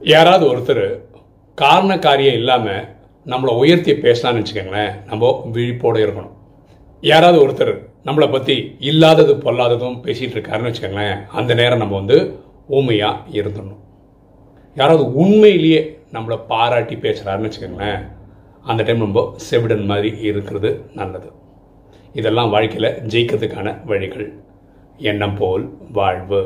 யாராவது ஒருத்தர் காரண காரியம் இல்லாமல் நம்மளை உயர்த்தி பேசலாம்னு வச்சுக்கோங்களேன் நம்ம விழிப்போடு இருக்கணும். யாராவது ஒருத்தர் நம்மளை பற்றி இல்லாதது பொல்லாததும் பேசிகிட்டு இருக்காருன்னு வச்சுக்கோங்களேன் அந்த நேரம் நம்ம வந்து ஊமையாக இருந்துடணும். யாராவது உண்மையிலேயே நம்மளை பாராட்டி பேசுகிறாருன்னு வச்சுக்கோங்களேன் அந்த டைம் நம்ம செவிடன் மாதிரி இருக்கிறது நல்லது. இதெல்லாம் வாழ்க்கையில் ஜெயிக்கிறதுக்கான வழிகள். எண்ணம் போல் வாழ்வு.